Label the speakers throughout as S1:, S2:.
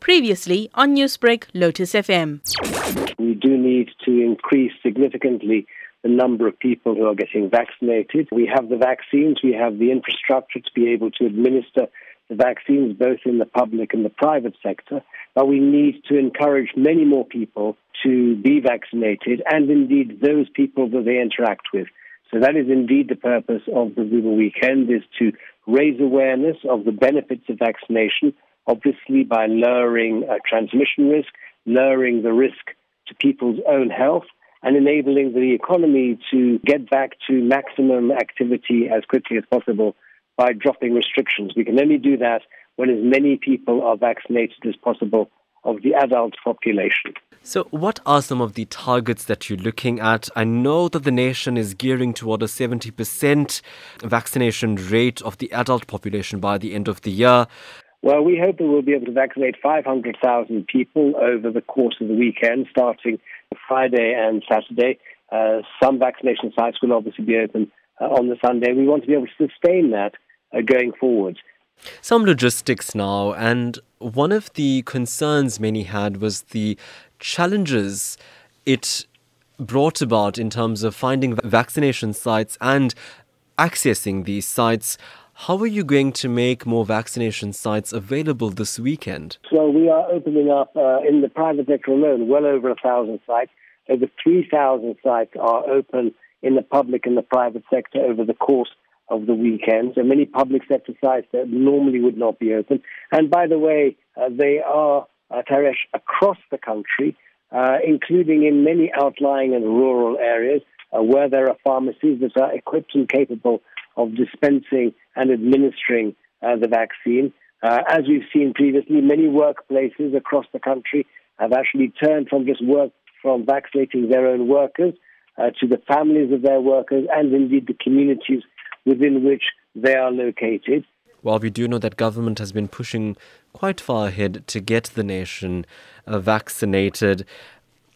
S1: Previously on Newsbreak, Lotus FM.
S2: We do need to increase significantly the number of people who are getting vaccinated. We have the vaccines, we have the infrastructure to be able to administer the vaccines both in the public and the private sector, but we need to encourage many more people to be vaccinated and indeed those people that they interact with. So that is indeed the purpose of the Vooma Weekend is to raise awareness of the benefits of vaccination, obviously by lowering uh, transmission risk, lowering the risk to people's own health, and enabling the economy to get back to maximum activity as quickly as possible by dropping restrictions. We can only do that when as many people are vaccinated as possible of the adult population.
S3: So, what are some of the targets that you're looking at? I know that the nation is gearing toward a 70% vaccination rate of the adult population by the end of the year.
S2: Well, we hope that we'll be able to vaccinate 500,000 people over the course of the weekend, starting Friday and Saturday. Uh, some vaccination sites will obviously be open uh, on the Sunday. We want to be able to sustain that uh, going forward.
S3: Some logistics now, and one of the concerns many had was the challenges it brought about in terms of finding vaccination sites and accessing these sites. How are you going to make more vaccination sites available this weekend?
S2: So we are opening up uh, in the private sector alone well over a thousand sites. Over 3,000 sites are open in the public and the private sector over the course of the weekend. So many public sector sites that normally would not be open. And by the way, uh, they are, uh, Taresh, across the country, uh, including in many outlying and rural areas uh, where there are pharmacies that are equipped and capable of dispensing and administering uh, the vaccine. Uh, as we've seen previously, many workplaces across the country have actually turned from just work from vaccinating their own workers uh, to the families of their workers and indeed the communities within which they are located.
S3: While we do know that government has been pushing quite far ahead to get the nation uh, vaccinated,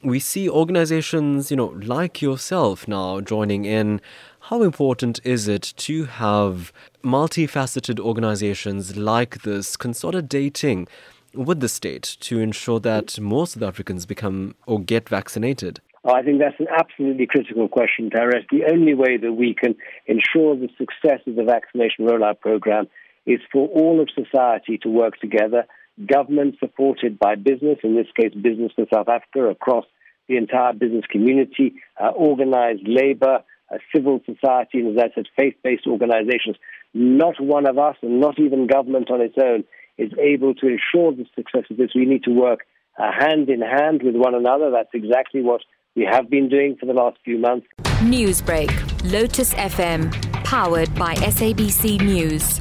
S3: we see organizations, you know, like yourself now joining in. How important is it to have multifaceted organizations like this consolidating with the state to ensure that more South Africans become or get vaccinated?
S2: I think that's an absolutely critical question, Taresh. The only way that we can ensure the success of the vaccination rollout program is for all of society to work together, government supported by business, in this case, Business for South Africa, across the entire business community, uh, organized labor, uh, civil society, and as I said, faith based organizations. Not one of us, and not even government on its own, is able to ensure the success of this. We need to work uh, hand in hand with one another. That's exactly what we have been doing for the last few months.
S4: Newsbreak, Lotus FM, powered by SABC News.